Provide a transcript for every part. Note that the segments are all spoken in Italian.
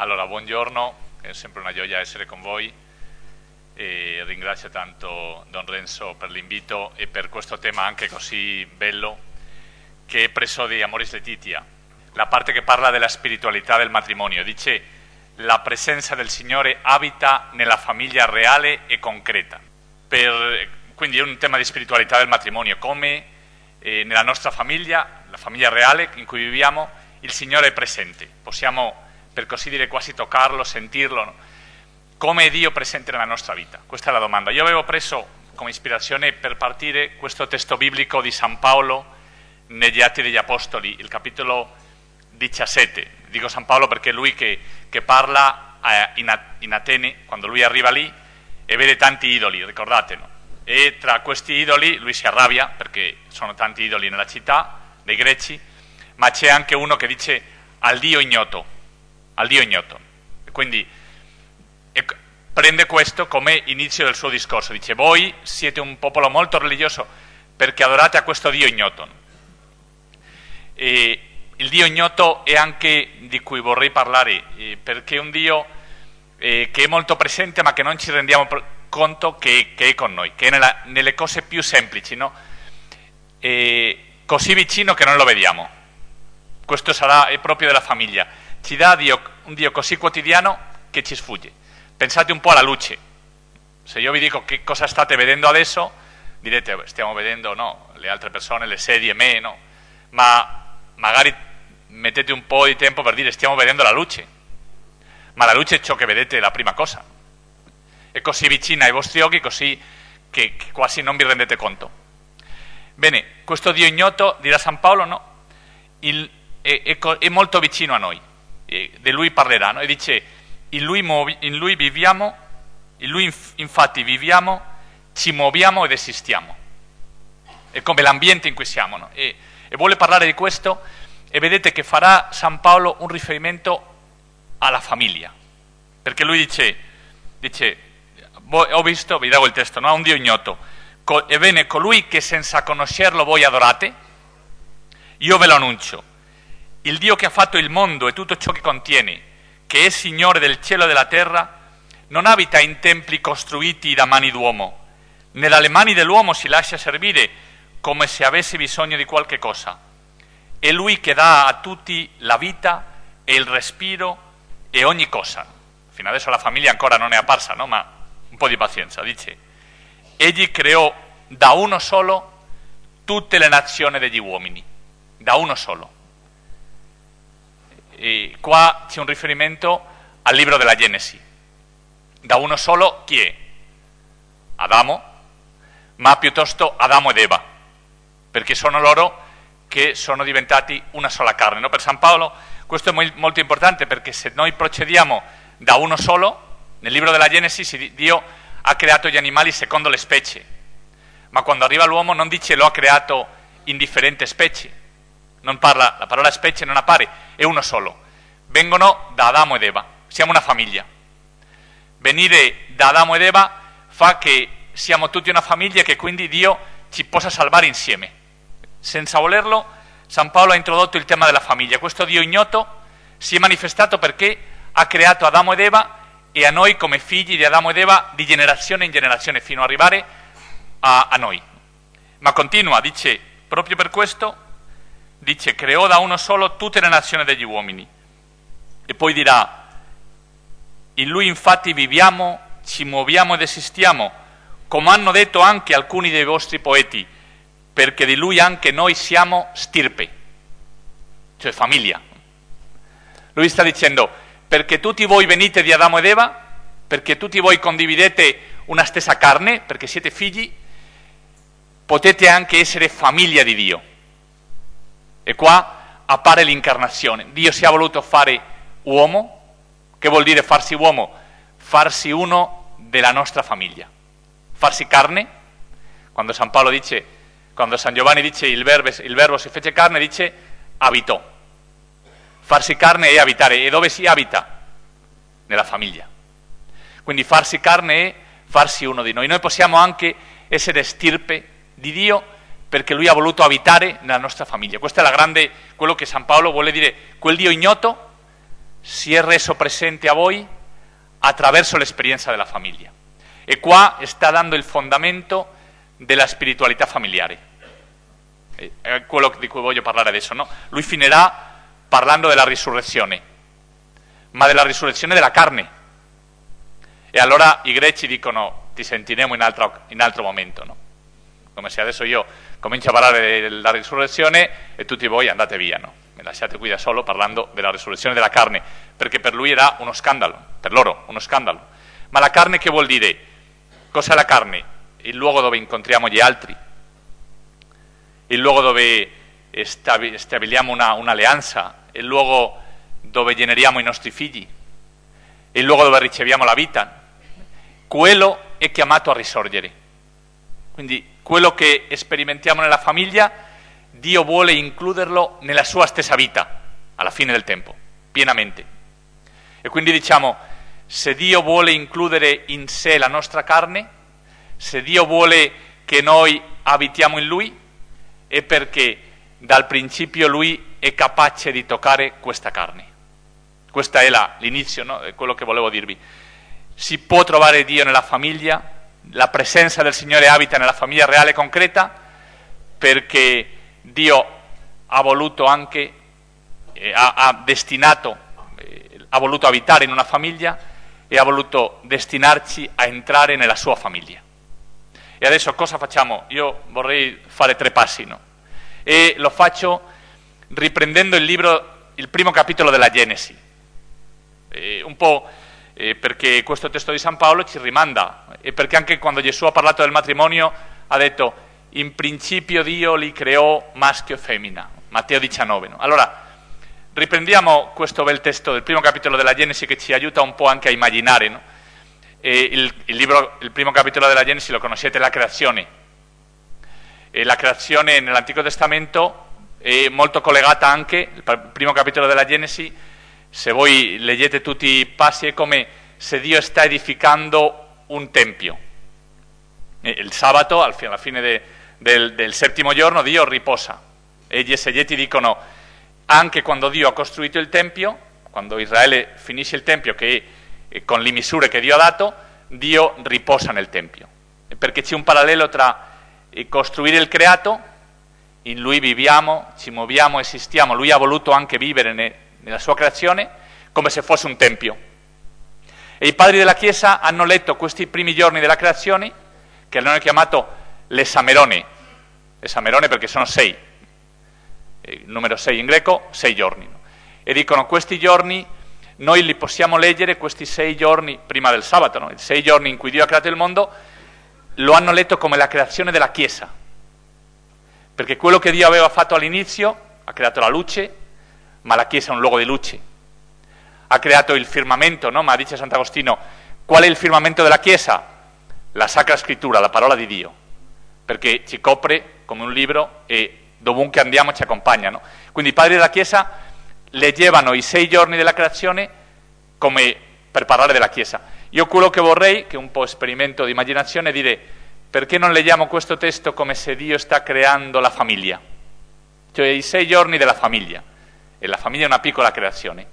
Allora, buongiorno, è sempre una gioia essere con voi e ringrazio tanto Don Renzo per l'invito e per questo tema anche così bello che è preso di Amoris Letitia, la parte che parla della spiritualità del matrimonio. Dice la presenza del Signore abita nella famiglia reale e concreta. Per, quindi è un tema di spiritualità del matrimonio, come eh, nella nostra famiglia, la famiglia reale in cui viviamo, il Signore è presente. Possiamo, per così dire, quasi toccarlo, sentirlo. Come Dio presente nella nostra vita? Questa è la domanda. Io avevo preso come ispirazione per partire questo testo biblico di San Paolo negli Atti degli Apostoli, il capitolo 17. Dico San Paolo perché è lui che, che parla eh, in, Atene, quando lui arriva lì e vede tanti idoli, ricordatelo. E tra questi idoli lui si arrabbia perché sono tanti idoli nella città dei greci, ma c'è anche uno che dice al Dio ignoto, al Dio ignoto. E quindi e prende questo come inizio del suo discorso, dice voi siete un popolo molto religioso perché adorate a questo Dio ignoto. E il Dio ignoto è anche di cui vorrei parlare, eh, perché è un Dio eh, che è molto presente ma che non ci rendiamo conto che, è con noi, che è nella, nelle cose più semplici, no? così vicino che non lo vediamo. Questo sarà, è proprio della famiglia. Un Dio così quotidiano che ci sfugge. Pensate un po' alla luce. Se io vi dico che cosa state vedendo adesso, direte stiamo vedendo no, le altre persone, le sedie, me, no? Ma magari mettete un po' di tempo per dire stiamo vedendo la luce. Ma la luce è ciò che vedete la prima cosa. È così vicina ai vostri occhi, così che, che quasi non vi rendete conto. Bene, questo Dio ignoto, dirà San Paolo, no? Il, è, è, è, molto vicino a noi, di lui parlerà, no? e dice in lui, muovi, in lui viviamo, in lui infatti viviamo, ci muoviamo ed esistiamo. È come l'ambiente in cui siamo. No? E, e vuole parlare di questo e vedete che farà San Paolo un riferimento alla famiglia. Perché lui dice, dice ho visto, vi davo il testo, no? un Dio ignoto, ebbene colui che senza conoscerlo voi adorate, io ve lo annuncio, il Dio che ha fatto il mondo e tutto ciò che contiene, che è Signore del cielo e della terra, non abita in templi costruiti da mani d'uomo, né dalle mani dell'uomo si lascia servire come se avesse bisogno di qualche cosa. È Lui che dà a tutti la vita e il respiro e ogni cosa. Fino adesso la famiglia ancora non è apparsa, no? ma un po' di pazienza. Dice, Egli creò da uno solo tutte le nazioni degli uomini, da uno solo. E qua c'è un riferimento al libro della Genesi. Da uno solo chi è? Adamo, ma piuttosto Adamo ed Eva, perché sono loro che sono diventati una sola carne. No? Per San Paolo questo è molto importante perché se noi procediamo da uno solo, nel libro della Genesi Dio ha creato gli animali secondo le specie, ma quando arriva l'uomo non dice lo ha creato in differenti specie, non parla, la parola specie non appare, è uno solo. Vengono da Adamo ed Eva, siamo una famiglia. Venire da Adamo ed Eva fa che siamo tutti una famiglia e che quindi Dio ci possa salvare insieme. Senza volerlo, San Paolo ha introdotto il tema della famiglia. Questo Dio ignoto si è manifestato perché ha creato Adamo ed Eva e a noi come figli di Adamo ed Eva di generazione in generazione fino ad arrivare a, a noi. Ma continua, dice, proprio per questo dice creò da uno solo tutte le nazioni degli uomini. E poi dirà, in lui infatti viviamo, ci muoviamo ed esistiamo, come hanno detto anche alcuni dei vostri poeti, perché di lui anche noi siamo stirpe, cioè famiglia. Lui sta dicendo, perché tutti voi venite di Adamo ed Eva, perché tutti voi condividete una stessa carne, perché siete figli, potete anche essere famiglia di Dio. E qua appare l'incarnazione. Dio si è voluto fare uomo, che vuol dire farsi uomo? Farsi uno della nostra famiglia. Farsi carne, quando San Paolo dice, quando San Giovanni dice il verbo, il verbo si fece carne, dice abitò. Farsi carne è abitare. E dove si abita? Nella famiglia. Quindi farsi carne è farsi uno di noi. Noi possiamo anche essere stirpe di Dio perché lui ha voluto abitare nella nostra famiglia. Questo è grande, quello che San Paolo vuole dire, quel Dio ignoto si è reso presente a voi attraverso l'esperienza della famiglia. E qua sta dando il fondamento della spiritualità familiare. È quello di cui voglio parlare adesso. No? Lui finirà parlando della risurrezione, ma della risurrezione della carne. E allora i greci dicono ti sentiremo in altro, in altro momento. No? Come se adesso io comincio a parlare della risurrezione e tutti voi andate via. No? Mi lasciate qui da solo parlando della risurrezione della carne, perché per lui era uno scandalo, per loro uno scandalo. Ma la carne che vuol dire? Cos'è la carne? Il luogo dove incontriamo gli altri, il luogo dove stabiliamo una, un'alleanza, il luogo dove generiamo i nostri figli, il luogo dove riceviamo la vita. Quello è chiamato a risorgere. Quindi quello che sperimentiamo nella famiglia, Dio vuole includerlo nella sua stessa vita, alla fine del tempo, pienamente. E quindi diciamo, se Dio vuole includere in sé la nostra carne, se Dio vuole che noi abitiamo in Lui, è perché dal principio Lui è capace di toccare questa carne. Questo è la, l'inizio, no? è quello che volevo dirvi. Si può trovare Dio nella famiglia, la presenza del Signore abita nella famiglia reale concreta, perché Dio ha voluto anche, eh, ha, ha, destinato, eh, ha voluto abitare in una famiglia e ha voluto destinarci a entrare nella sua famiglia. E adesso cosa facciamo? Io vorrei fare tre passi, no? E lo faccio riprendendo il libro, il primo capitolo della Genesi. Eh, un po' eh, perché questo testo di San Paolo ci rimanda, e perché anche quando Gesù ha parlato del matrimonio ha detto in principio Dio li creò maschio e femmina, Matteo 19. No? Allora, riprendiamo questo bel testo del primo capitolo della Genesi che ci aiuta un po' anche a immaginare. No? Il, il, libro, il primo capitolo della Genesi lo conoscete, la creazione. E la creazione nell'Antico Testamento è molto collegata anche, il primo capitolo della Genesi, se voi leggete tutti i passi, è come se Dio sta edificando un tempio. Il sabato, alla fine de, del, del, settimo giorno, Dio riposa. E gli esegeti dicono, anche quando Dio ha costruito il Tempio, quando Israele finisce il Tempio, che è con le misure che Dio ha dato, Dio riposa nel Tempio. Perché c'è un parallelo tra costruire il creato, in Lui viviamo, ci muoviamo, esistiamo, Lui ha voluto anche vivere ne, nella sua creazione come se fosse un Tempio. E i padri della Chiesa hanno letto questi primi giorni della creazione, che hanno chiamato l'esamerone, l'esamerone perché sono sei, il numero sei in greco, sei giorni. E dicono questi giorni noi li possiamo leggere, questi sei giorni prima del sabato, no? i sei giorni in cui Dio ha creato il mondo, lo hanno letto come la creazione della Chiesa, perché quello che Dio aveva fatto all'inizio, ha creato la luce, ma la Chiesa è un luogo di luce, ha creato il firmamento, no? ma dice Sant'Agostino, qual è il firmamento della Chiesa? La Sacra Scrittura, la parola di Dio, perché ci copre come un libro e dovunque andiamo ci accompagna. No? Quindi i padri della Chiesa leggevano i sei giorni della creazione come per parlare della Chiesa. Io quello che vorrei, che è un po' esperimento di immaginazione, dire perché non leggiamo questo testo come se Dio sta creando la famiglia, cioè i sei giorni della famiglia. E la famiglia è una piccola creazione,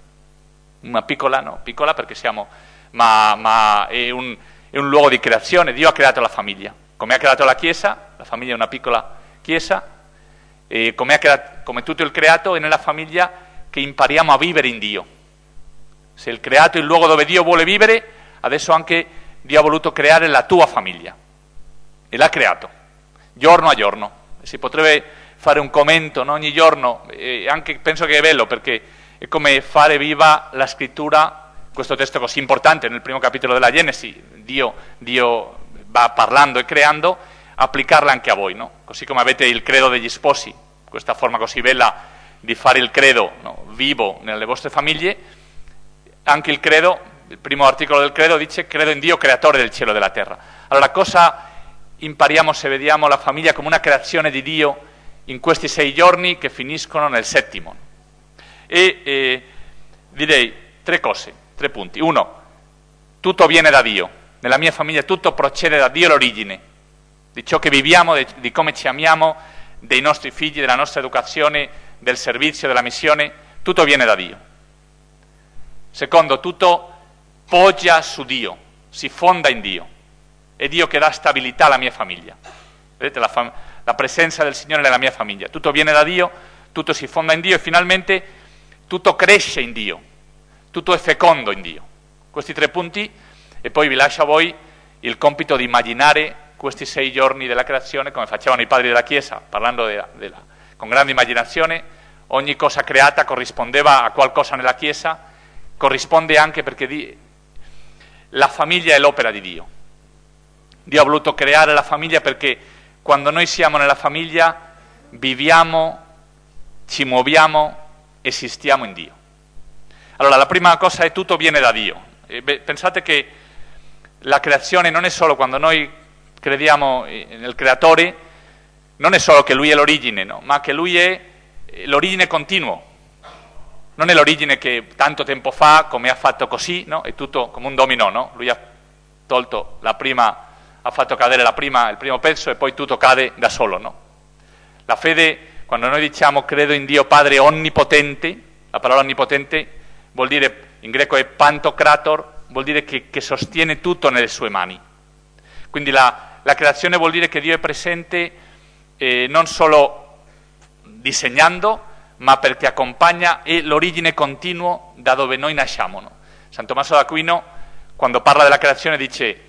una piccola no, piccola perché siamo, ma, ma è, un, è un luogo di creazione, Dio ha creato la famiglia, come ha creato la Chiesa, la famiglia è una piccola Chiesa, come, creato, come tutto il creato è nella famiglia che impariamo a vivere in Dio. Se il creato è il luogo dove Dio vuole vivere, adesso anche Dio ha voluto creare la tua famiglia e l'ha creato, giorno a giorno. Si potrebbe fare un commento no? ogni giorno e anche penso che è bello perché è come fare viva la scrittura, questo testo così importante nel primo capitolo della Genesi, Dio, Dio va parlando e creando, applicarla anche a voi, no? così come avete il credo degli sposi, questa forma così bella di fare il credo no? vivo nelle vostre famiglie, anche il credo, il primo articolo del credo dice credo in Dio creatore del cielo e della terra. Allora cosa impariamo se vediamo la famiglia come una creazione di Dio in questi sei giorni che finiscono nel settimo? E eh, direi tre cose, tre punti. Uno, tutto viene da Dio, nella mia famiglia tutto procede da Dio l'origine, di ciò che viviamo, di, di come ci amiamo, dei nostri figli, della nostra educazione, del servizio, della missione, tutto viene da Dio. Secondo, tutto poggia su Dio, si fonda in Dio. È Dio che dà stabilità alla mia famiglia. Vedete la, fam- la presenza del Signore nella mia famiglia. Tutto viene da Dio, tutto si fonda in Dio e finalmente tutto cresce in Dio, tutto è fecondo in Dio. Questi tre punti e poi vi lascio a voi il compito di immaginare questi sei giorni della creazione come facevano i padri della Chiesa, parlando della, della, con grande immaginazione, ogni cosa creata corrispondeva a qualcosa nella Chiesa, corrisponde anche perché di, la famiglia è l'opera di Dio. Dio ha voluto creare la famiglia perché quando noi siamo nella famiglia viviamo, ci muoviamo, esistiamo in Dio. Allora la prima cosa è tutto viene da Dio. Beh, pensate che la creazione non è solo quando noi crediamo nel creatore, non è solo che lui è l'origine, no? ma che lui è l'origine continuo. Non è l'origine che tanto tempo fa, come ha fatto così, no? è tutto come un dominò, no? lui ha tolto la prima, ha fatto cadere prima, il primo pezzo e poi tutto cade da solo. La fede, quando noi diciamo credo in Dio Padre onnipotente, la parola onnipotente vuol dire, in greco è pantocrator, vuol dire che, che sostiene tutto nelle sue mani. Quindi la, la creazione vuol dire che Dio è presente eh, non solo disegnando, ma perché accompagna è l'origine continuo da dove noi nasciamo. No? San Tommaso d'Aquino, quando parla della creazione, dice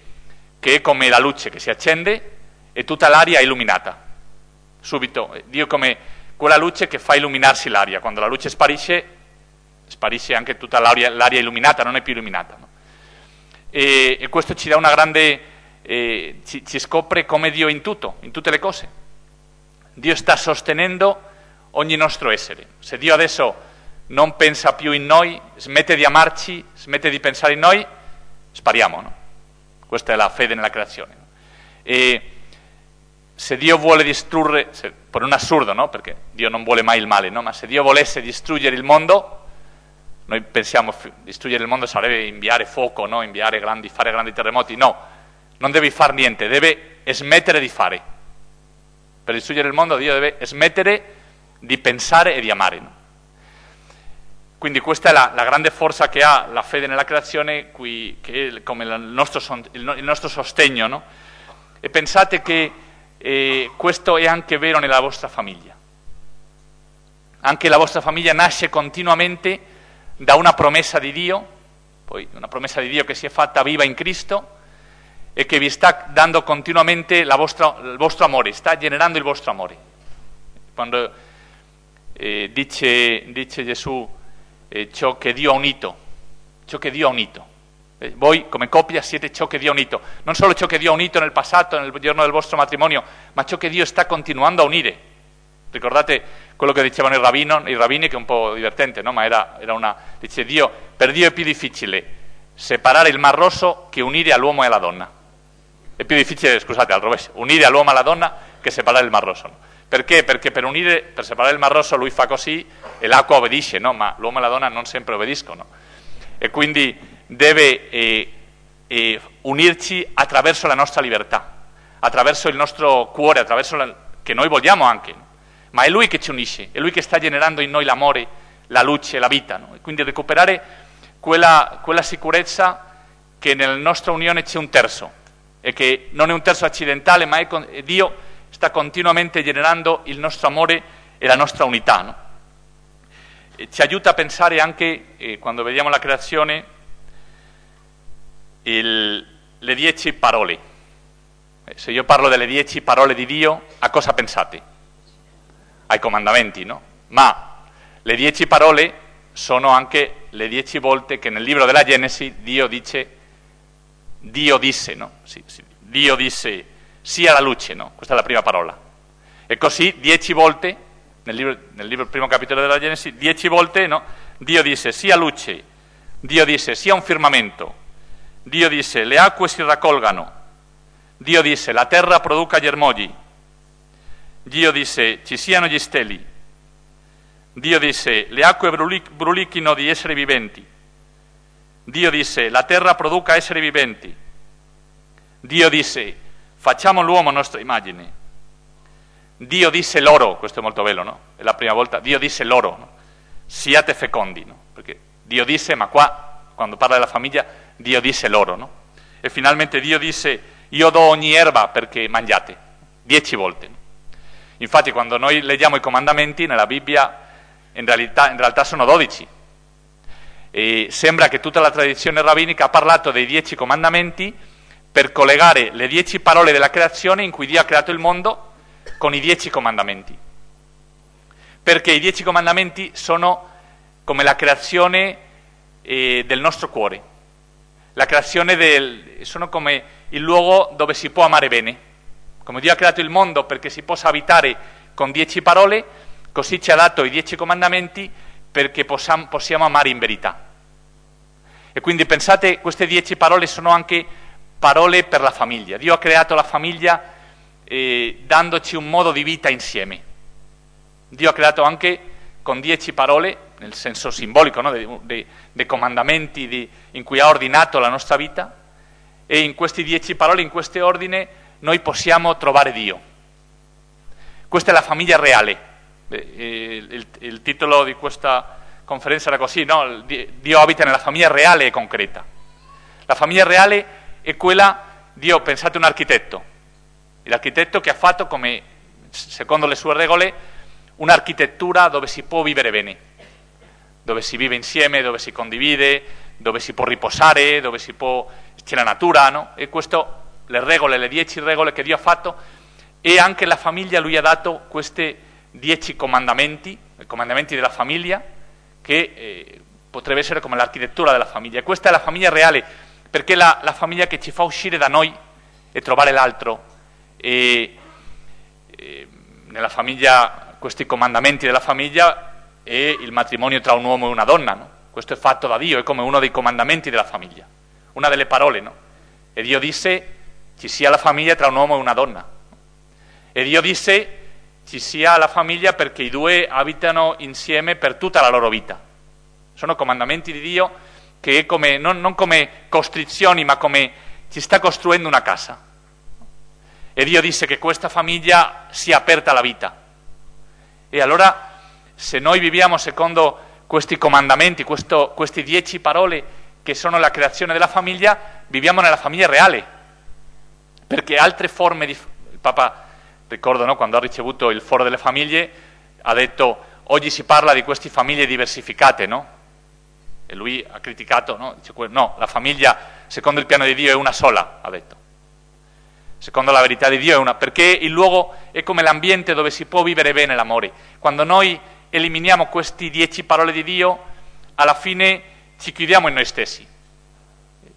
che è come la luce che si accende e tutta l'aria è illuminata. Subito, eh, Dio è come quella luce che fa illuminarsi l'aria. Quando la luce sparisce, sparisce anche tutta l'aria, l'aria illuminata, non è più illuminata. No? E, e, questo ci dà una grande, eh, ci, ci scopre come Dio è in tutto, in tutte le cose. Dio sta sostenendo ogni nostro essere. Se Dio adesso non pensa più in noi, smette di amarci, smette di pensare in noi, spariamo. No? Questa è la fede nella creazione. E se Dio vuole distruggere, se, per un assurdo, no? perché Dio non vuole mai il male, no? ma se Dio volesse distruggere il mondo, noi pensiamo che distruggere il mondo sarebbe inviare fuoco, no? inviare grandi, fare grandi terremoti. No, non devi fare niente, deve smettere di fare. Per distruggere il mondo Dio deve smettere di pensare e di amare. No? Quindi questa è la, la, grande forza che ha la fede nella creazione, qui, che è come il nostro, il nostro sostegno. No? E pensate che eh, questo è anche vero nella vostra famiglia. Anche la vostra famiglia nasce continuamente da una promessa di Dio, poi una promessa di Dio che si è fatta viva in Cristo e che vi sta dando continuamente vostra, il vostro amore, sta generando il vostro amore. Quando eh, dice, dice, Gesù eh, ciò che Dio ha unito, ciò che Dio ha unito. Eh, voi come coppia siete ciò che Dio ha unito, non solo ciò che Dio ha unito nel passato, nel giorno del vostro matrimonio, ma ciò che Dio sta continuando a unire. Ricordate quello che dicevano i, rabbino, i rabbini, che è un po' divertente, no? ma era, era una... dice Dio, per Dio è più difficile separare il mar rosso che unire all'uomo e alla donna. È più difficile, scusate, al rovescio, unire all'uomo e alla donna che separare il mar rosso. No? Perché? Perché per unire, per separare il mar rosso lui fa così e l'acqua obbedisce, no? ma l'uomo e la donna non sempre obbediscono. E quindi deve eh, eh, unirci attraverso la nostra libertà, attraverso il nostro cuore, attraverso la, che noi vogliamo anche. No? Ma è lui che ci unisce, è lui che sta generando in noi l'amore, la luce, la vita. No? quindi recuperare quella, quella sicurezza che nella nostra unione c'è un terzo, e che non è un terzo accidentale, ma con, Dio sta continuamente generando il nostro amore e la nostra unità. No? ci aiuta a pensare anche, eh, quando vediamo la creazione, il, le dieci parole. Eh, se io parlo delle dieci parole di Dio, a cosa pensate? Ai comandamenti, no? Ma le dieci parole sono anche le dieci volte che nel libro della Genesi Dio dice, Dio disse, no? Sì, sì, Dio disse sia la luce, no? Questa è la prima parola. E così dieci volte, nel libro, nel libro primo capitolo della Genesi, dieci volte no? Dio disse sia luce, Dio disse sia un firmamento, Dio disse le acque si raccolgano, Dio disse la terra produca germogli, Dio disse ci siano gli steli, Dio disse le acque brulichino di esseri viventi, Dio disse la terra produca esseri viventi, Dio disse facciamo l'uomo nostra immagine. Dio disse loro, questo è molto bello, no? È la prima volta, Dio disse loro, no? siate fecondi, no? Perché Dio disse, ma qua quando parla della famiglia, Dio disse loro, no? E finalmente Dio disse, io do ogni erba perché mangiate, dieci volte. Infatti quando noi leggiamo i comandamenti nella Bibbia, in realtà, in realtà sono dodici. E sembra che tutta la tradizione rabbinica ha parlato dei dieci comandamenti per collegare le dieci parole della creazione in cui Dio ha creato il mondo con i dieci comandamenti. Perché i dieci comandamenti sono come la creazione eh, del nostro cuore, la creazione del, sono come il luogo dove si può amare bene. Come Dio ha creato il mondo perché si possa abitare con dieci parole, così ci ha dato i dieci comandamenti perché possiamo, possiamo amare in verità. E quindi pensate, queste dieci parole sono anche parole per la famiglia. Dio ha creato la famiglia eh, dandoci un modo di vita insieme. Dio ha creato anche con dieci parole, nel senso simbolico no? dei, comandamenti di, in cui ha ordinato la nostra vita, e in questi dieci parole, in questo ordine, noi possiamo trovare Dio. Questa è la famiglia reale. Eh, il, il titolo di questa conferenza era così, no? Dio abita nella famiglia reale e concreta. La famiglia reale è quella, Dio, pensate un architetto, l'architetto che ha fatto come, secondo le sue regole, un'architettura dove si può vivere bene, dove si vive insieme, dove si condivide, dove si può riposare, dove si può, c'è la natura, no? E questo, le regole, le dieci regole che Dio ha fatto, e anche la famiglia lui ha dato questi dieci comandamenti, i comandamenti della famiglia, che eh, potrebbe essere come l'architettura della famiglia. Questa è la famiglia reale, perché è la, la famiglia che ci fa uscire da noi e trovare l'altro. E, e, nella famiglia, questi comandamenti della famiglia è il matrimonio tra un uomo e una donna, no? Questo è fatto da Dio, è come uno dei comandamenti della famiglia, una delle parole, no? E Dio disse ci sia la famiglia tra un uomo e una donna. E Dio disse ci sia la famiglia perché i due abitano insieme per tutta la loro vita. Sono comandamenti di Dio che come, non, non come costrizioni, ma come ci sta costruendo una casa. E Dio disse che questa famiglia sia aperta alla vita. E allora, se noi viviamo secondo questi comandamenti, questo, queste dieci parole che sono la creazione della famiglia, viviamo nella famiglia reale. Perché altre forme di... Il Papa ricordo no, quando ha ricevuto il foro delle famiglie, ha detto oggi si parla di queste famiglie diversificate, no? E lui ha criticato, no? Dice, no, la famiglia secondo il piano di Dio è una sola, ha detto. Secondo la verità di Dio è una, perché il luogo è come l'ambiente dove si può vivere bene l'amore. Quando noi eliminiamo queste dieci parole di Dio, alla fine ci chiudiamo in noi stessi.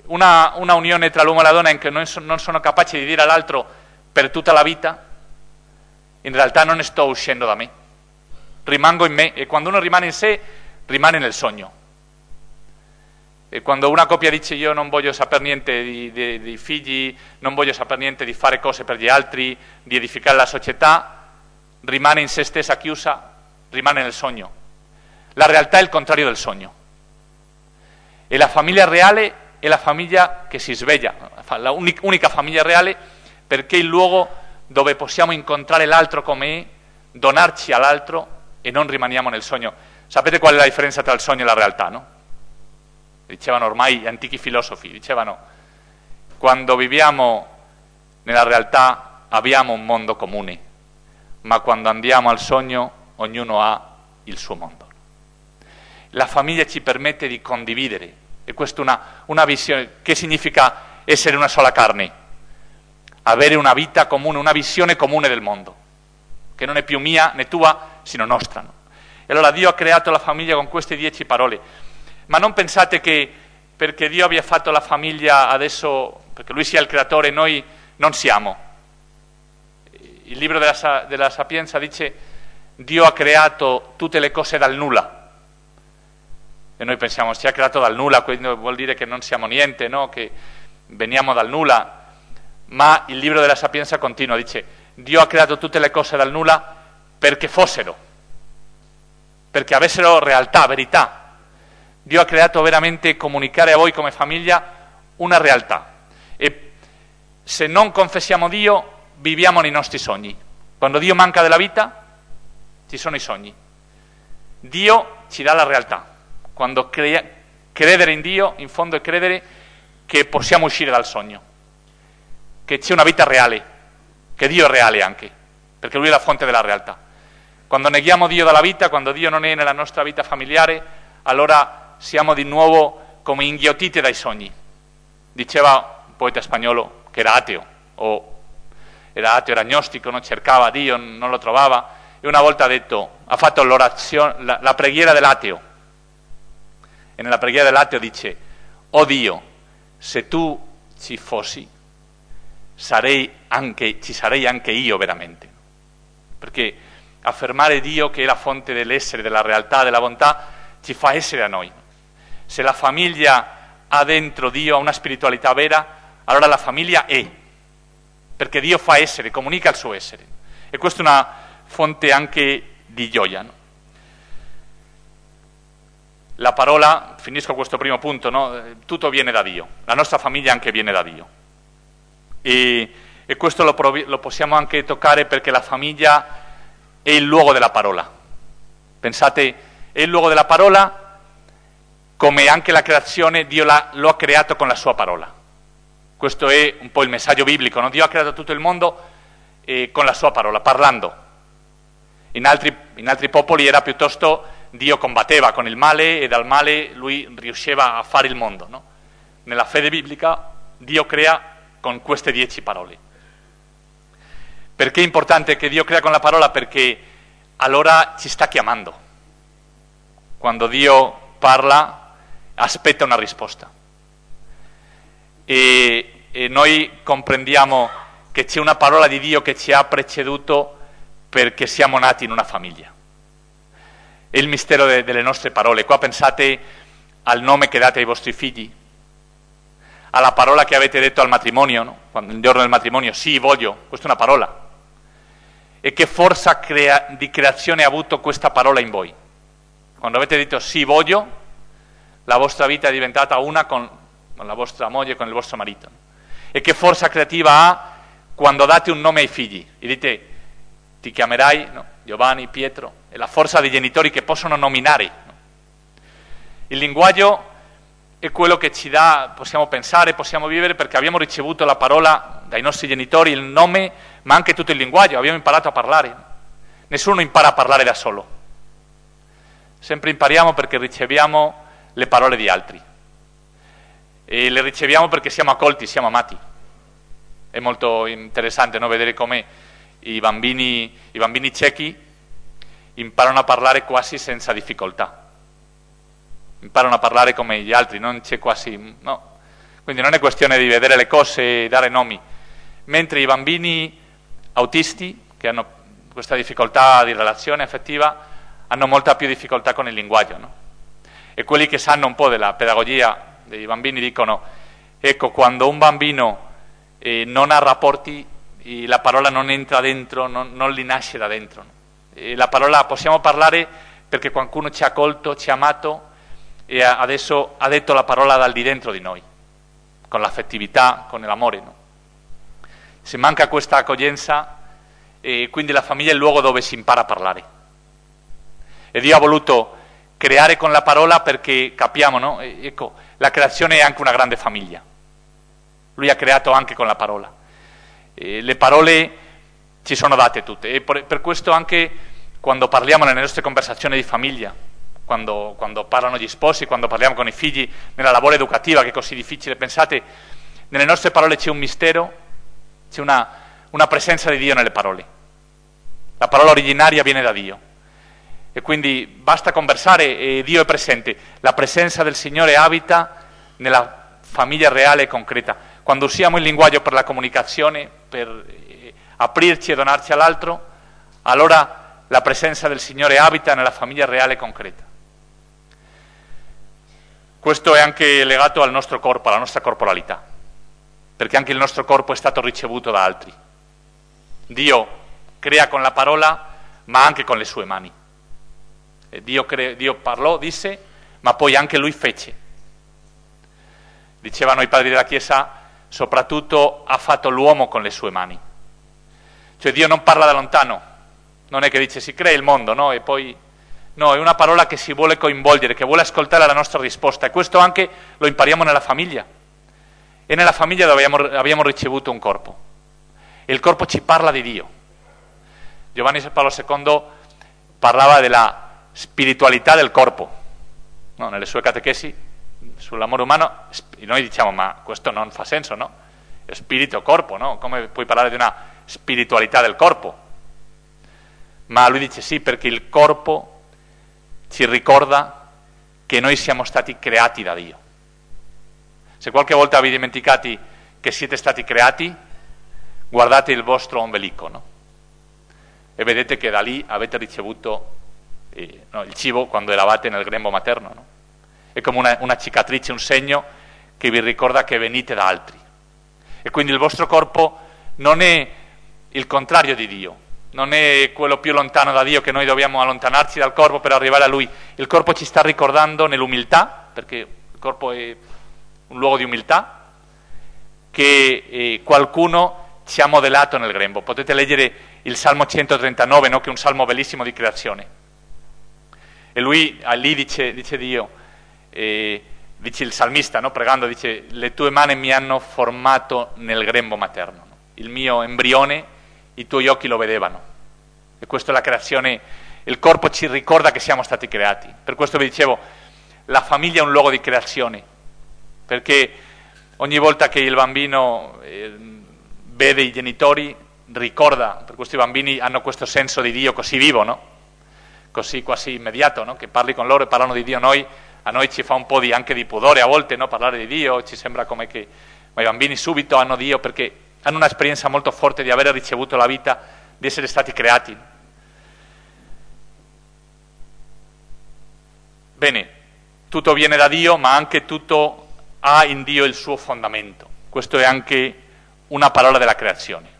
Una, una unione tra l'uomo e la donna in cui non sono capaci di dire all'altro per tutta la vita, in realtà non sto uscendo da me, rimango in me e quando uno rimane in sé rimane nel sogno. E quando una coppia dice io non voglio sapere niente di, di, di figli, non voglio sapere niente di fare cose per gli altri, di edificare la società, rimane in se stessa chiusa, rimane nel sogno. La realtà è il contrario del sogno. E la famiglia reale è la famiglia che si sveglia, la unica famiglia reale perché è il luogo dove possiamo incontrare l'altro come è, donarci all'altro e non rimaniamo nel sogno. Sapete qual è la differenza tra il sogno e la realtà, no? Dicevano ormai gli antichi filosofi, dicevano quando viviamo nella realtà abbiamo un mondo comune, ma quando andiamo al sogno ognuno ha il suo mondo. La famiglia ci permette di condividere, e questa è una, una visione, che significa essere una sola carne? avere una vita comune, una visione comune del mondo, che non è più mia né tua, sino nostra. No? E allora Dio ha creato la famiglia con queste dieci parole. Ma non pensate che perché Dio abbia fatto la famiglia adesso, perché Lui sia il creatore, noi non siamo. Il libro della, della Sapienza dice Dio ha creato tutte le cose dal nulla. E noi pensiamo, si è creato dal nulla, quindi vuol dire che non siamo niente, no? che veniamo dal nulla ma il libro della Sapienza continua, dice, Dio ha creato tutte le cose dal nulla perché fossero, perché avessero realtà, verità. Dio ha creato veramente comunicare a voi come famiglia una realtà. E se non confessiamo Dio, viviamo nei nostri sogni. Quando Dio manca della vita, ci sono i sogni. Dio ci dà la realtà. Quando crea, Credere in Dio, in fondo, è credere che possiamo uscire dal sogno, che c'è una vita reale, che Dio è reale anche, perché Lui è la fonte della realtà. Quando neghiamo Dio dalla vita, quando Dio non è nella nostra vita familiare, allora siamo di nuovo come inghiottiti dai sogni. Diceva un poeta spagnolo che era ateo, o era ateo, era agnostico, non cercava Dio, non lo trovava, e una volta ha detto, ha fatto la, la preghiera dell'ateo. E nella preghiera dell'ateo dice, oh Dio, se tu ci fossi, sarei anche, ci sarei anche io veramente. Perché affermare Dio che è la fonte dell'essere, della realtà, della bontà, ci fa essere a noi. Se la famiglia ha dentro Dio una spiritualità vera, allora la famiglia è, perché Dio fa essere, comunica il suo essere. E questa è una fonte anche di gioia. No? La parola, finisco questo primo punto, no? tutto viene da Dio, la nostra famiglia anche viene da Dio. E, e questo lo, lo possiamo anche toccare perché la famiglia è il luogo della parola. Pensate, è il luogo della parola come anche la creazione Dio lo ha creato con la sua parola. Questo è un po' il messaggio biblico, no? Dio ha creato tutto il mondo eh, con la sua parola, parlando. In altri, in altri popoli era piuttosto Dio combatteva con il male e dal male lui riusciva a fare il mondo. No? Nella fede biblica Dio crea con queste dieci parole. Perché è importante che Dio crea con la parola? Perché allora ci sta chiamando. Quando Dio parla, aspetta una risposta. E, e noi comprendiamo che c'è una parola di Dio che ci ha preceduto perché siamo nati in una famiglia. È il mistero de, delle nostre parole. Qua pensate al nome che date ai vostri figli, alla parola che avete detto al matrimonio, no? Quando, il giorno del matrimonio, sì, voglio, questa è una parola e che forza crea- di creazione ha avuto questa parola in voi. Quando avete detto sì voglio, la vostra vita è diventata una con, con la vostra moglie, con il vostro marito. E che forza creativa ha quando date un nome ai figli e dite ti chiamerai no? Giovanni, Pietro, è la forza dei genitori che possono nominare. No? Il linguaggio è quello che ci dà, possiamo pensare, possiamo vivere perché abbiamo ricevuto la parola dai nostri genitori, il nome, ma anche tutto il linguaggio, abbiamo imparato a parlare. Nessuno impara a parlare da solo. Sempre impariamo perché riceviamo le parole di altri. E le riceviamo perché siamo accolti, siamo amati. È molto interessante no? vedere come i bambini, i bambini ciechi imparano a parlare quasi senza difficoltà imparano a parlare come gli altri, non c'è quasi... No. Quindi non è questione di vedere le cose e dare nomi, mentre i bambini autisti, che hanno questa difficoltà di relazione affettiva, hanno molta più difficoltà con il linguaggio. No? E quelli che sanno un po' della pedagogia dei bambini dicono, ecco, quando un bambino eh, non ha rapporti, la parola non entra dentro, non, non gli nasce da dentro. No? la parola possiamo parlare perché qualcuno ci ha accolto, ci ha amato, e adesso ha detto la parola dal di dentro di noi, con l'affettività, con l'amore. No? Se manca questa accoglienza, eh, quindi la famiglia è il luogo dove si impara a parlare. E Dio ha voluto creare con la parola perché capiamo, no? Ecco, la creazione è anche una grande famiglia. Lui ha creato anche con la parola. E le parole ci sono date tutte e per questo anche quando parliamo nelle nostre conversazioni di famiglia, quando, quando, parlano gli sposi, quando parliamo con i figli, nella lavoro educativa che è così difficile. Pensate, nelle nostre parole c'è un mistero, c'è una, una presenza di Dio nelle parole. La parola originaria viene da Dio. E quindi basta conversare e Dio è presente. La presenza del Signore abita nella famiglia reale e concreta. Quando usiamo il linguaggio per la comunicazione, per eh, aprirci e donarci all'altro, allora la presenza del Signore abita nella famiglia reale e concreta. Questo è anche legato al nostro corpo, alla nostra corporalità, perché anche il nostro corpo è stato ricevuto da altri. Dio crea con la parola, ma anche con le sue mani. Dio, cre- Dio parlò, disse, ma poi anche lui fece. Dicevano i padri della Chiesa, soprattutto ha fatto l'uomo con le sue mani. Cioè Dio non parla da lontano, non è che dice si crea il mondo, no? E poi No, è una parola che si vuole coinvolgere, che vuole ascoltare la nostra risposta e questo anche lo impariamo nella famiglia. E nella famiglia dove abbiamo, abbiamo ricevuto un corpo. E il corpo ci parla di Dio. Giovanni Paolo II parlava della spiritualità del corpo. No, nelle sue catechesi sull'amore umano, noi diciamo ma questo non fa senso, no? Spirito, corpo, no? Come puoi parlare di una spiritualità del corpo? Ma lui dice sì perché il corpo ci ricorda che noi siamo stati creati da Dio. Se qualche volta vi dimenticate che siete stati creati, guardate il vostro ombelico, no? E vedete che da lì avete ricevuto eh, no, il cibo quando eravate nel grembo materno, no? È come una, una cicatrice, un segno che vi ricorda che venite da altri. E quindi il vostro corpo non è il contrario di Dio, non è quello più lontano da Dio che noi dobbiamo allontanarci dal corpo per arrivare a Lui. Il corpo ci sta ricordando nell'umiltà, perché il corpo è un luogo di umiltà, che eh, qualcuno ci ha modellato nel grembo. Potete leggere il Salmo 139, no? che è un salmo bellissimo di creazione. E lui lì dice, dice Dio, eh, dice il salmista, no? pregando, dice, le tue mani mi hanno formato nel grembo materno. No? Il mio embrione, i tuoi occhi lo vedevano. E questa è la creazione, il corpo ci ricorda che siamo stati creati. Per questo vi dicevo, la famiglia è un luogo di creazione perché ogni volta che il bambino eh, vede i genitori ricorda, per questo i bambini hanno questo senso di Dio così vivo, no? Così quasi immediato, no? che parli con loro e parlano di Dio, noi, a noi ci fa un po' di, anche di pudore a volte no? parlare di Dio, ci sembra come che ma i bambini subito hanno Dio perché hanno un'esperienza molto forte di aver ricevuto la vita, di essere stati creati. Bene, tutto viene da Dio, ma anche tutto ha in Dio il suo fondamento. Questo è anche una parola della creazione.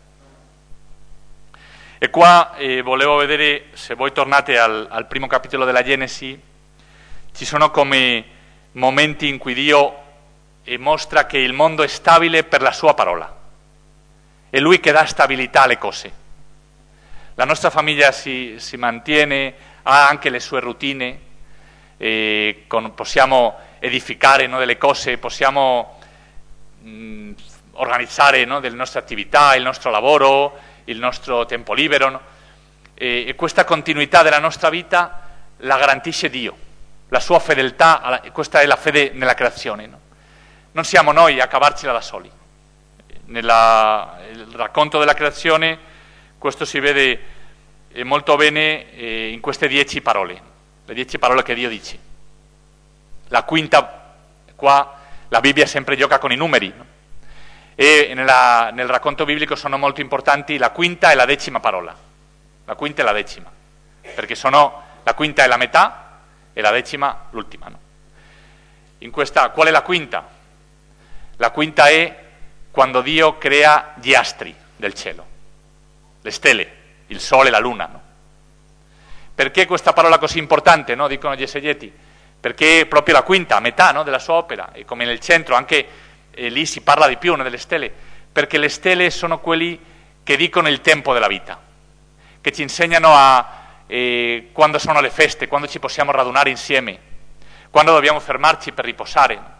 E qua eh, volevo vedere, se voi tornate al, al, primo capitolo della Genesi, ci sono come momenti in cui Dio eh, mostra che il mondo è stabile per la sua parola. È Lui che dà stabilità alle cose. La nostra famiglia si, si mantiene, ha anche le sue routine, eh, con, possiamo edificare no, delle cose, possiamo mh, organizzare no, delle nostre attività, il nostro lavoro, il nostro tempo libero. No? E, e, questa continuità della nostra vita la garantisce Dio, la sua fedeltà, alla, questa è la fede nella creazione. Non siamo noi a cavarcela da soli. Nel racconto della creazione questo si vede eh, molto bene eh, in queste dieci parole, le dieci parole che Dio dice. La quinta, qua la Bibbia sempre gioca con i numeri, no? E nella, nel racconto biblico sono molto importanti la quinta e la decima parola, la quinta e la decima, perché sono, la quinta è la metà e la decima l'ultima. No? In questa, qual è la quinta? La quinta è quando Dio crea gli astri del cielo, le stelle, il sole la luna. No? Perché questa parola così importante, no? dicono gli esegeti? perché è proprio la quinta, a metà della sua opera, e come nel centro anche eh, lì si parla di più delle stelle, perché le stelle sono quelli che dicono il tempo della vita, che ci insegnano a eh, quando sono le feste, quando ci possiamo radunare insieme, quando dobbiamo fermarci per riposare.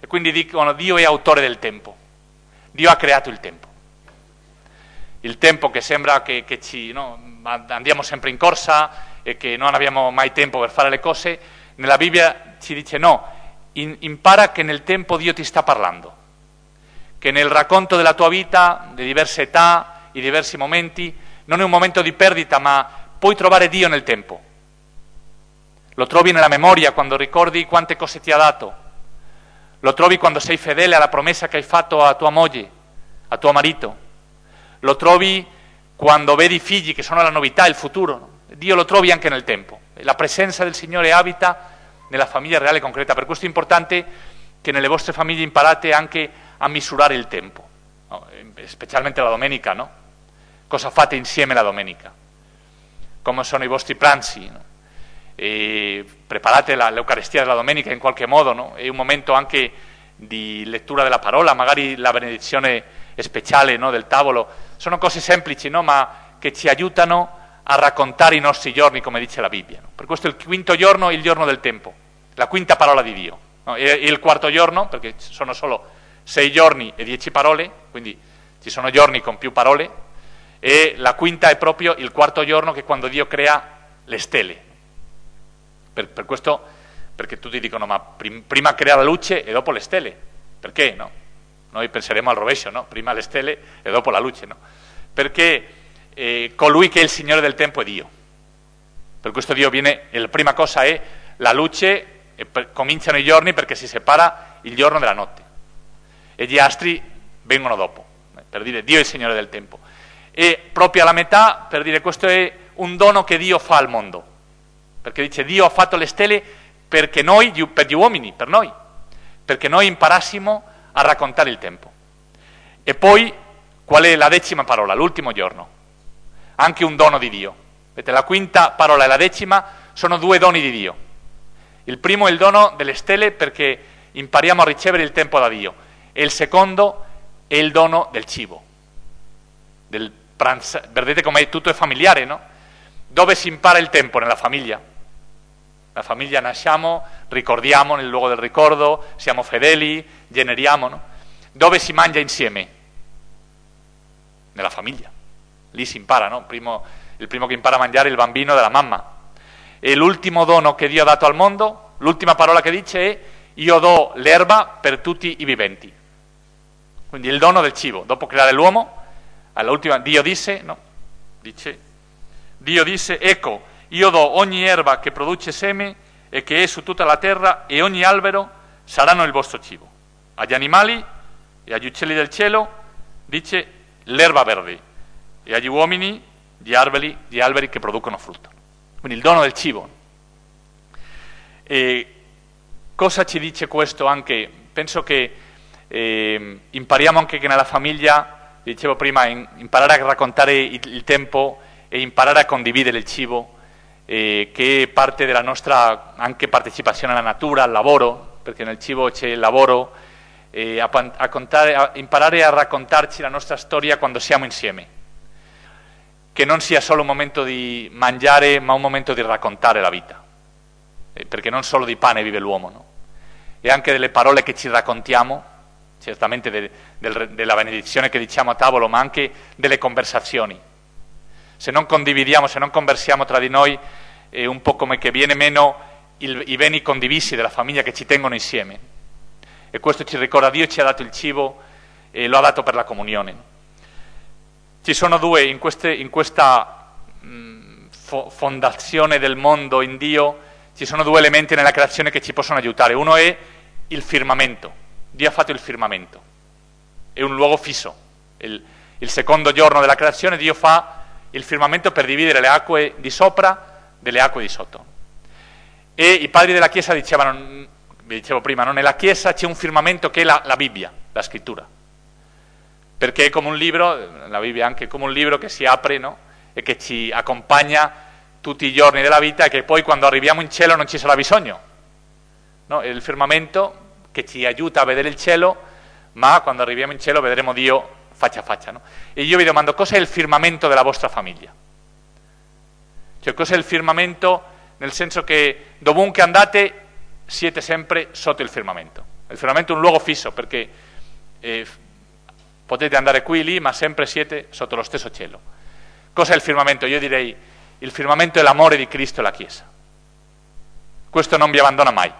E quindi dicono Dio è autore del tempo, Dio ha creato il tempo. Il tempo che sembra che, che ci, no, andiamo sempre in corsa e che non abbiamo mai tempo per fare le cose, nella Bibbia ci dice no, impara che nel tempo Dio ti sta parlando, che nel racconto della tua vita, di diverse età, i diversi momenti, non è un momento di perdita, ma puoi trovare Dio nel tempo. Lo trovi nella memoria quando ricordi quante cose ti ha dato. Lo trovi quando sei fedele alla promessa che hai fatto a tua moglie, a tuo marito. Lo trovi quando vedi i figli che sono la novità, il futuro. Dio lo trovi anche nel tempo. La presenza del Signore abita nella famiglia reale concreta. Per questo è importante che nelle vostre famiglie imparate anche a misurare il tempo, no? specialmente la domenica, no? Cosa fate insieme la domenica? Come sono i vostri pranzi? No? preparate la, l'Eucaristia della domenica in qualche modo, no? È un momento anche di lettura della parola, magari la benedizione speciale no, del tavolo. Sono cose semplici, no? ma che ci aiutano a raccontare i nostri giorni come dice la Bibbia. No? Per questo il quinto giorno è il giorno del tempo, la quinta parola di Dio. No? E il quarto giorno, perché sono solo sei giorni e dieci parole, quindi ci sono giorni con più parole, e la quinta è proprio il quarto giorno che è quando Dio crea le stelle. Per, per questo, perché tutti dicono, ma prim, prima crea la luce e dopo le stelle. Perché? No? Noi penseremo al rovescio, no? Prima le stelle e dopo la luce, no? Perché eh, colui che è il Signore del tempo è Dio. Per questo Dio viene, la prima cosa è la luce, per, cominciano i giorni perché si separa il giorno dalla notte. E gli astri vengono dopo, per dire Dio è il Signore del tempo. E proprio alla metà, per dire questo è un dono che Dio fa al mondo. Perché dice Dio ha fatto le stelle perché noi, per gli uomini, per noi, perché noi imparassimo a raccontare il tempo. E poi, qual è la decima parola? L'ultimo giorno anche un dono di Dio. Vedete, la quinta parola e la decima sono due doni di Dio. Il primo è il dono delle stelle perché impariamo a ricevere il tempo da Dio e il secondo è il dono del cibo. Del pranzo. Vedete come tutto è familiare, no? Dove si impara il tempo? Nella famiglia. La famiglia nasciamo, ricordiamo nel luogo del ricordo, siamo fedeli, generiamo, no? Dove si mangia insieme? Nella famiglia lì si impara, no? Primo, il primo che impara a mangiare è il bambino della mamma. E l'ultimo dono che Dio ha dato al mondo, l'ultima parola che dice è io do l'erba per tutti i viventi. Quindi il dono del cibo. Dopo creare l'uomo, all'ultima Dio disse, no? Dice, Dio disse, ecco, io do ogni erba che produce seme e che è su tutta la terra e ogni albero saranno il vostro cibo. Agli animali e agli uccelli del cielo dice l'erba verde e agli uomini gli alberi, gli alberi che producono frutto. Quindi il dono del cibo. E cosa ci dice questo anche? Penso che eh, impariamo anche che nella famiglia, dicevo prima, in, imparare a raccontare il, il, tempo e imparare a condividere il cibo, eh, che è parte della nostra anche partecipazione alla natura, al lavoro, perché nel cibo c'è il lavoro, eh, a, a, contare, a imparare a raccontarci la nostra storia quando siamo insieme che non sia solo un momento di mangiare, ma un momento di raccontare la vita, eh, perché non solo di pane vive l'uomo, no? e anche delle parole che ci raccontiamo, certamente de, del, della benedizione che diciamo a tavolo, ma anche delle conversazioni. Se non condividiamo, se non conversiamo tra di noi, è un po' come che viene meno il, i beni condivisi della famiglia che ci tengono insieme. E questo ci ricorda, Dio ci ha dato il cibo e lo ha dato per la comunione. Ci sono due, in, queste, in questa mh, mm, fo- fondazione del mondo in Dio, ci sono due elementi nella creazione che ci possono aiutare. Uno è il firmamento. Dio ha fatto il firmamento. È un luogo fisso. Il, il secondo giorno della creazione Dio fa il firmamento per dividere le acque di sopra dalle acque di sotto. E i padri della Chiesa dicevano, vi dicevo prima, no? nella Chiesa c'è un firmamento che è la, la Bibbia, la scrittura perché è come un libro, la Bibbia anche come un libro che si apre no? e che ci accompagna tutti i giorni della vita e che poi quando arriviamo in cielo non ci sarà bisogno. No? Il firmamento che ci aiuta a vedere il cielo, ma quando arriviamo in cielo vedremo Dio faccia a faccia. No? E io vi domando cos'è il firmamento della vostra famiglia? Cioè cos'è il firmamento nel senso che dovunque andate siete sempre sotto il firmamento. Il firmamento è un luogo fisso perché... Potete andare qui, lì, ma sempre siete sotto lo stesso cielo. Cos'è il firmamento? Io direi il firmamento è l'amore di Cristo e la Chiesa. Questo non vi abbandona mai.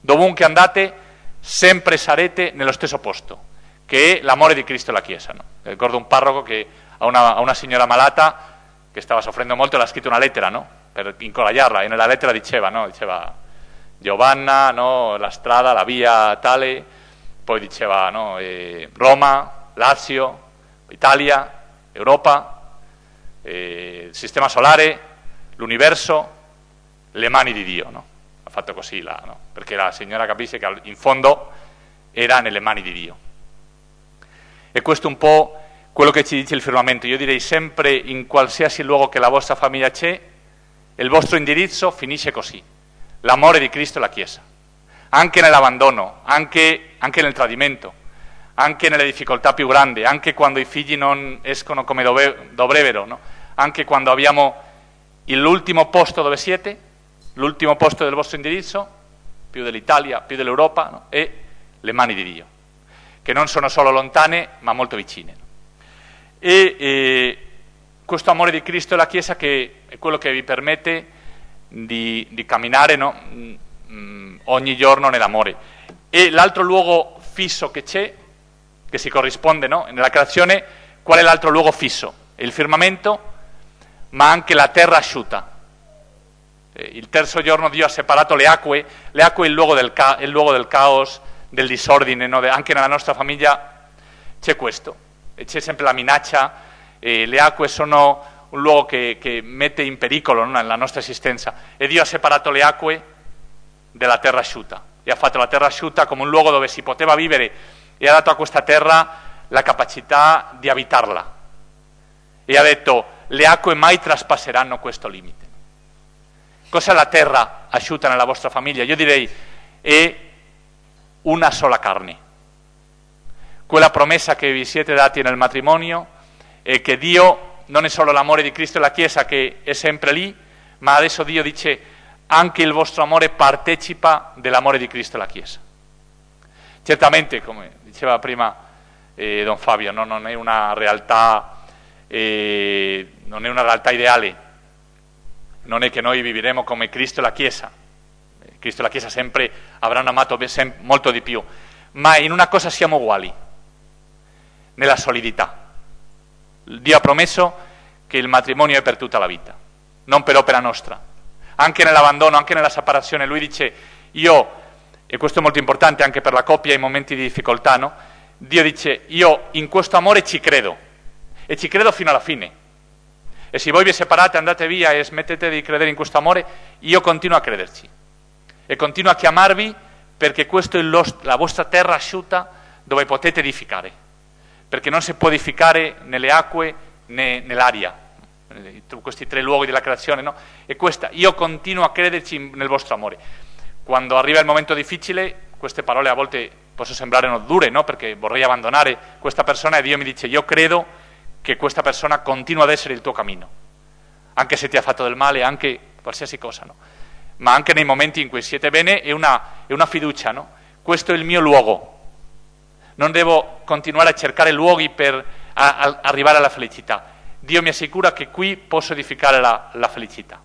Dovunque andate, sempre sarete nello stesso posto, che è l'amore di Cristo e la Chiesa. No? Ricordo un parroco che a una, a una signora malata che stava soffrendo molto le ha scritto una lettera no? per incoraggiarla e nella lettera diceva, no? diceva Giovanna, la strada, la via tale poi diceva no, eh, Roma, Lazio, Italia, Europa, eh, il sistema solare, l'universo, le mani di Dio. No? Ha fatto così, la, no? perché la signora capisce che in fondo era nelle mani di Dio. E questo è un po' quello che ci dice il firmamento. Io direi sempre in qualsiasi luogo che la vostra famiglia c'è, il vostro indirizzo finisce così. L'amore di Cristo e la Chiesa anche nell'abbandono, anche, anche nel tradimento, anche nelle difficoltà più grandi, anche quando i figli non escono come dove, dovrebbero, no? anche quando abbiamo l'ultimo posto dove siete, l'ultimo posto del vostro indirizzo, più dell'Italia, più dell'Europa, no? e le mani di Dio, che non sono solo lontane ma molto vicine. E, e questo amore di Cristo e la Chiesa che è quello che vi permette di, di camminare no? Mm, mm ogni giorno nell'amore. E l'altro luogo fisso che c'è, che si corrisponde no? nella creazione, qual è l'altro luogo fisso? Il firmamento, ma anche la terra asciutta. Il terzo giorno Dio ha separato le acque, le acque è il luogo del, ca- il luogo del caos, del disordine, no? anche nella nostra famiglia c'è questo, c'è sempre la minaccia, eh, le acque sono un luogo che, che mette in pericolo no? la nostra esistenza e Dio ha separato le acque della terra asciutta e ha fatto la terra asciutta come un luogo dove si poteva vivere e ha dato a questa terra la capacità di abitarla. E ha detto, le acque mai traspasseranno questo limite. Cos'è la terra asciutta nella vostra famiglia? Io direi è una sola carne. Quella promessa che vi siete dati nel matrimonio è che Dio non è solo l'amore di Cristo e la Chiesa che è sempre lì, ma adesso Dio dice anche il vostro amore partecipa dell'amore di Cristo e la Chiesa. Certamente, come diceva prima eh, Don Fabio, no? non, è realtà, eh, non è una realtà ideale, non è che noi vivremo come Cristo e la Chiesa, Cristo e la Chiesa sempre avranno amato molto di più, ma in una cosa siamo uguali, nella solidità. Dio ha promesso che il matrimonio è per tutta la vita, non per opera nostra. Anche nell'abbandono, anche nella separazione, lui dice, io, e questo è molto importante anche per la coppia in momenti di difficoltà, no? Dio dice, io in questo amore ci credo, e ci credo fino alla fine. E se voi vi separate, andate via e smettete di credere in questo amore, io continuo a crederci. E continuo a chiamarvi perché questa è la vostra terra asciutta dove potete edificare. Perché non si può edificare nelle acque né nell'aria, questi tre luoghi della creazione, no? E questa, io continuo a crederci nel vostro amore. Quando arriva il momento difficile, queste parole a volte possono sembrare dure, no? Perché vorrei abbandonare questa persona e Dio mi dice, io credo che questa persona continua ad essere il tuo cammino, anche se ti ha fatto del male, anche qualsiasi cosa, no? ma anche nei momenti in cui siete bene è una, è una fiducia, no? questo è il mio luogo, non devo continuare a cercare luoghi per a, a arrivare alla felicità, Dio mi assicura che qui posso edificare la, la felicità.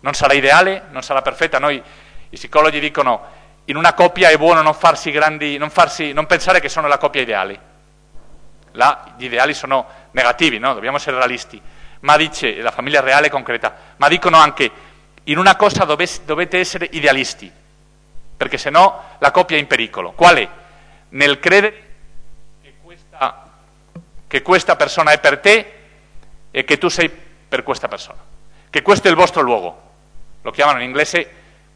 Non sarà ideale, non sarà perfetta, noi i psicologi dicono in una coppia è buono non, farsi grandi, non, farsi, non pensare che sono la coppia ideale, Là gli ideali sono negativi, no? dobbiamo essere realisti, ma dice la famiglia reale concreta, ma dicono anche in una cosa dovete essere idealisti, perché se no la coppia è in pericolo. Qual è? Nel credere che questa, che questa persona è per te e che tu sei per questa persona, che questo è il vostro luogo. Lo chiamano in inglese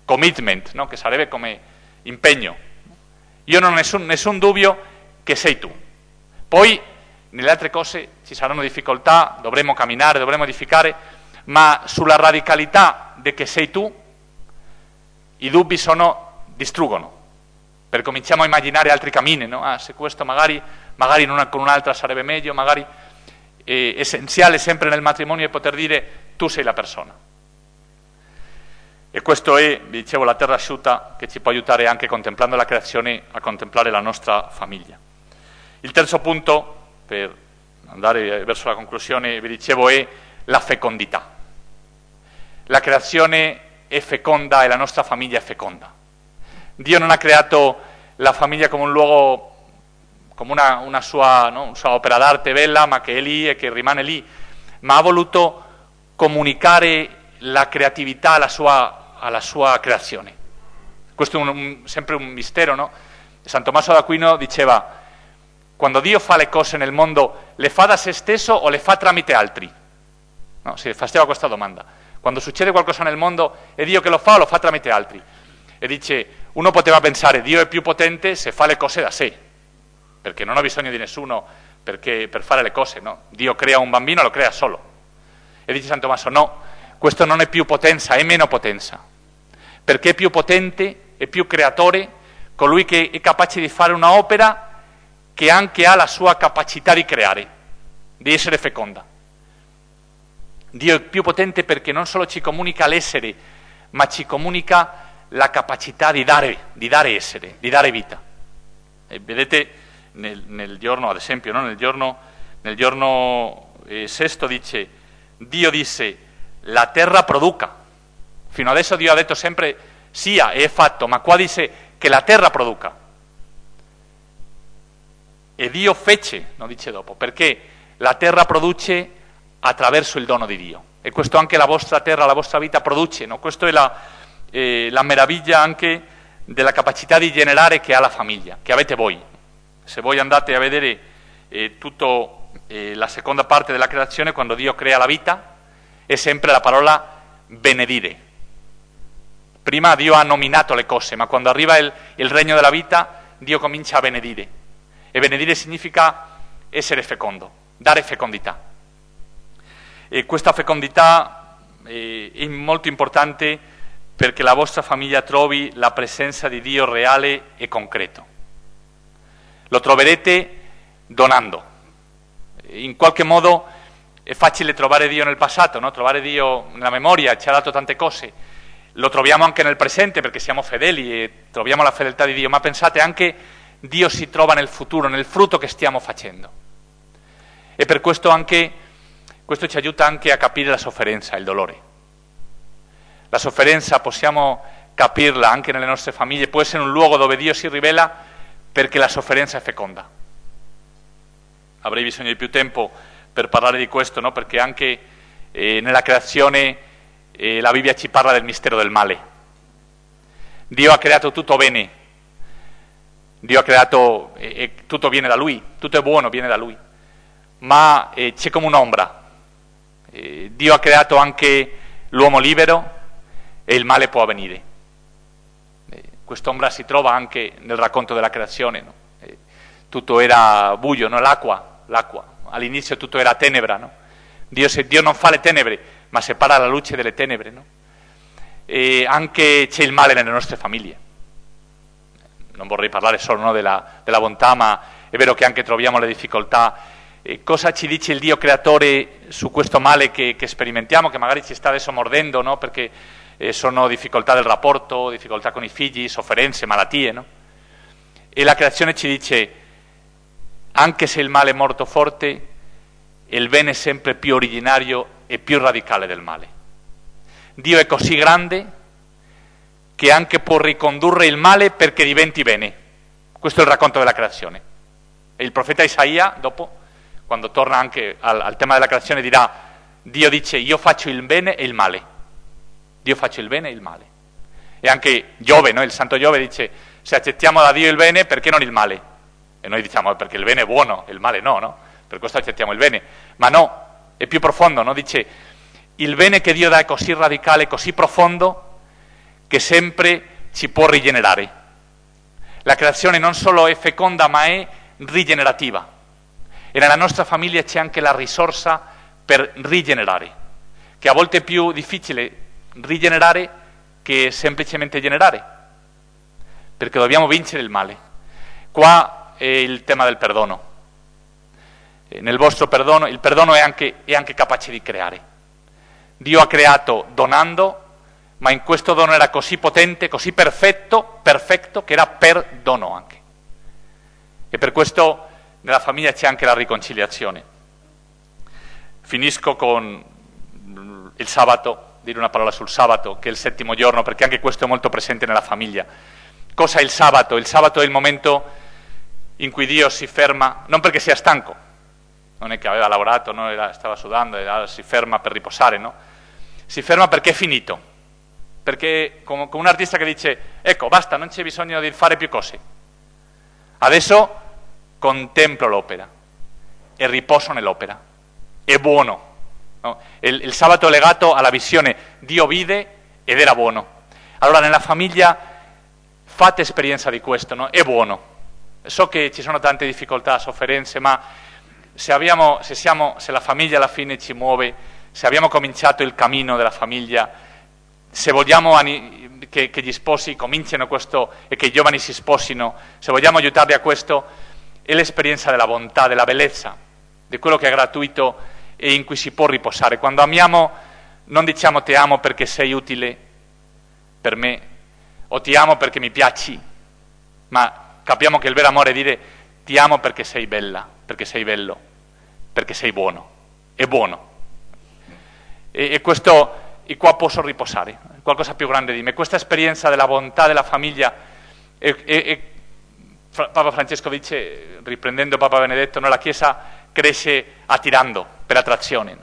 commitment, no? che sarebbe come impegno. Io non ho nessun, nessun dubbio che sei tu. Poi nelle altre cose ci saranno difficoltà, dovremo camminare, dovremo edificare, ma sulla radicalità di che sei tu i dubbi sono, distruggono. Per cominciamo a immaginare altri cammini, no? ah, se questo magari, magari una, con un'altra sarebbe meglio, magari è essenziale sempre nel matrimonio è poter dire tu sei la persona. E questo è, vi dicevo, la terra asciutta che ci può aiutare anche contemplando la creazione a contemplare la nostra famiglia. Il terzo punto, per andare verso la conclusione, vi dicevo, è la fecondità. La creazione è feconda e la nostra famiglia è feconda. Dio non ha creato la famiglia come un luogo, come una, una sua, no? una sua opera d'arte bella, ma che è lì e che rimane lì, ma ha voluto comunicare la creatività alla sua, alla sua creazione. Questo è un, un, sempre un mistero, no? San Tommaso d'Aquino diceva quando Dio fa le cose nel mondo, le fa da se stesso o le fa tramite altri? No, si faceva questa domanda. Quando succede qualcosa nel mondo, è Dio che lo fa o lo fa tramite altri? E dice, uno poteva pensare, Dio è più potente se fa le cose da sé, perché non ha bisogno di nessuno per fare le cose, no? Dio crea un bambino, lo crea solo. E dice San Tommaso, no, questo non è più potenza, è meno potenza, perché è più potente, è più creatore, colui che è capace di fare un'opera che anche ha la sua capacità di creare, di essere feconda. Dio è più potente perché non solo ci comunica l'essere, ma ci comunica la capacità di dare, di dare essere, di dare vita. E vedete nel, nel, giorno, ad esempio, no? nel giorno, nel giorno eh, sesto dice, Dio disse, la terra produca. Fino adesso Dio ha detto sempre sia e è fatto, ma qua dice che la terra produca. E Dio fece, non dice dopo, perché la terra produce attraverso il dono di Dio. E questo anche la vostra terra, la vostra vita produce. No? Questa è la, eh, la meraviglia anche della capacità di generare che ha la famiglia, che avete voi. Se voi andate a vedere eh, tutta eh, la seconda parte della creazione, quando Dio crea la vita, è sempre la parola benedire. Prima Dio ha nominato le cose, ma quando arriva il, il regno della vita, Dio comincia a benedire. E benedire significa essere fecondo, dare fecondità. E questa fecondità eh, è molto importante perché la vostra famiglia trovi la presenza di Dio reale e concreto. Lo troverete donando. In qualche modo è facile trovare Dio nel passato, no? trovare Dio nella memoria, ci ha dato tante cose. Lo troviamo anche nel presente perché siamo fedeli e troviamo la fedeltà di Dio, ma pensate anche Dio si trova nel futuro, nel frutto che stiamo facendo. E per questo anche questo ci aiuta anche a capire la sofferenza, il dolore. La sofferenza possiamo capirla anche nelle nostre famiglie, può essere un luogo dove Dio si rivela perché la sofferenza è feconda. Avrei bisogno di più tempo per parlare di questo, no? perché anche eh, nella creazione eh, la Bibbia ci parla del mistero del male. Dio ha creato tutto bene, Dio ha creato, eh, tutto viene da Lui, tutto è buono, viene da Lui, ma eh, c'è come un'ombra eh, Dio ha creato anche l'uomo libero e il male può avvenire. Quest'ombra si trova anche nel racconto della creazione. No? Eh, tutto era buio, no? l'acqua, l'acqua. All'inizio tutto era tenebra. No? Dio, se, Dio non fa le tenebre, ma separa la luce delle tenebre. E anche c'è il male nelle nostre famiglie. Non vorrei parlare solo della, della bontà, ma è vero che anche troviamo le difficoltà eh, cosa ci dice il Dio creatore su questo male che, che sperimentiamo, che magari ci sta adesso mordendo, no? perché eh, sono difficoltà del rapporto, difficoltà con i figli, sofferenze, malattie. No? E la creazione ci dice, anche se il male è molto forte, il bene è sempre più originario e più radicale del male. Dio è così grande che anche può ricondurre il male perché diventi bene. Questo è il racconto della creazione. E il profeta Isaia, dopo, quando torna anche al, al tema della creazione, dirà, Dio dice io faccio il bene e il male. Dio faccio il bene e il male. E anche Giove, no? il santo Giove dice, se accettiamo da Dio il bene, perché non il male? E noi diciamo, perché il bene è buono, il male no, no? Per questo accettiamo il bene. Ma no, è più profondo, no? Dice, il bene che Dio dà è così radicale, così profondo, che sempre ci può rigenerare. La creazione non solo è feconda, ma è rigenerativa. E nella nostra famiglia c'è anche la risorsa per rigenerare, che a volte è più difficile rigenerare che semplicemente generare, perché dobbiamo vincere il male. Qua è il tema del perdono. Nel vostro perdono, il perdono è anche, è anche capace di creare. Dio ha creato donando, ma in questo dono era così potente, così perfetto, perfetto, che era perdono anche. E per questo nella famiglia c'è anche la riconciliazione. Finisco con il sabato, dire una parola sul sabato, che è il settimo giorno, perché anche questo è molto presente nella famiglia. Cosa è il sabato? Il sabato è il momento in cui Dio si ferma, non perché sia stanco, non è che aveva lavorato, no? era, stava sudando, era, si ferma per riposare, no? Si ferma perché è finito, perché come, come un artista che dice, ecco, basta, non c'è bisogno di fare più cose. Adesso contemplo l'opera e riposo nell'opera. È buono. No? Il, il sabato è legato alla visione, Dio vide ed era buono. Allora nella famiglia fate esperienza di questo, no? è buono. So che ci sono tante difficoltà, sofferenze, ma se, abbiamo, se, siamo, se la famiglia alla fine ci muove, se abbiamo cominciato il cammino della famiglia, se vogliamo che, che gli sposi cominciano questo e che i giovani si sposino, se vogliamo aiutarli a questo, è l'esperienza della bontà, della bellezza, di quello che è gratuito e in cui si può riposare. Quando amiamo non diciamo ti amo perché sei utile per me o ti amo perché mi piaci, ma capiamo che il vero amore è dire ti amo perché sei bella, perché sei bello, perché sei buono, è buono. E, e questo, e qua posso riposare, qualcosa più grande di me. Questa esperienza della bontà della famiglia, e, e, Papa Francesco dice, riprendendo Papa Benedetto, no, la Chiesa cresce attirando per attrazione.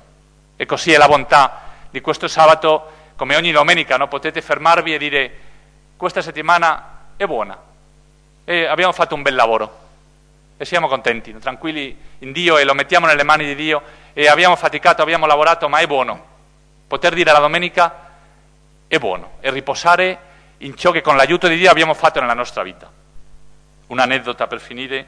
E così è la bontà di questo sabato, come ogni domenica, no? potete fermarvi e dire questa settimana è buona, e abbiamo fatto un bel lavoro e siamo contenti, tranquilli in Dio e lo mettiamo nelle mani di Dio e abbiamo faticato, abbiamo lavorato, ma è buono. Poter dire la domenica è buono e riposare in ciò che con l'aiuto di Dio abbiamo fatto nella nostra vita. Un'aneddota per finire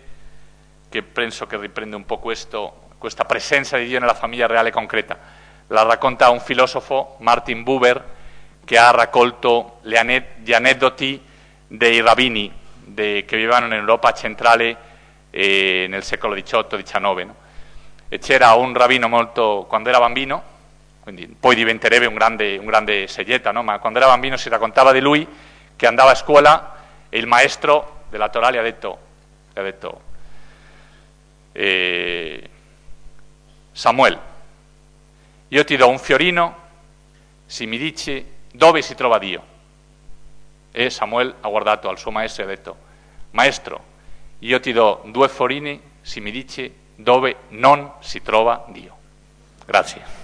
che penso che riprende un po' questo, questa presenza di Dio nella famiglia reale concreta la racconta un filosofo, Martin Buber, che ha raccolto gli aneddoti dei rabbini de, che vivevano in Europa centrale eh, nel secolo XVIII-XIX. No? C'era un rabbino molto, quando era bambino, quindi poi diventerebbe un grande, un grande seglieta, no? ma quando era bambino si raccontava di lui che andava a scuola e il maestro della Torah gli ha detto, gli ha detto eh, Samuel, io ti do un fiorino se mi dici dove si trova Dio. E Samuel ha guardato al suo maestro e ha detto, maestro, io ti do due fiorini se mi dici dove non si trova Dio. Grazie.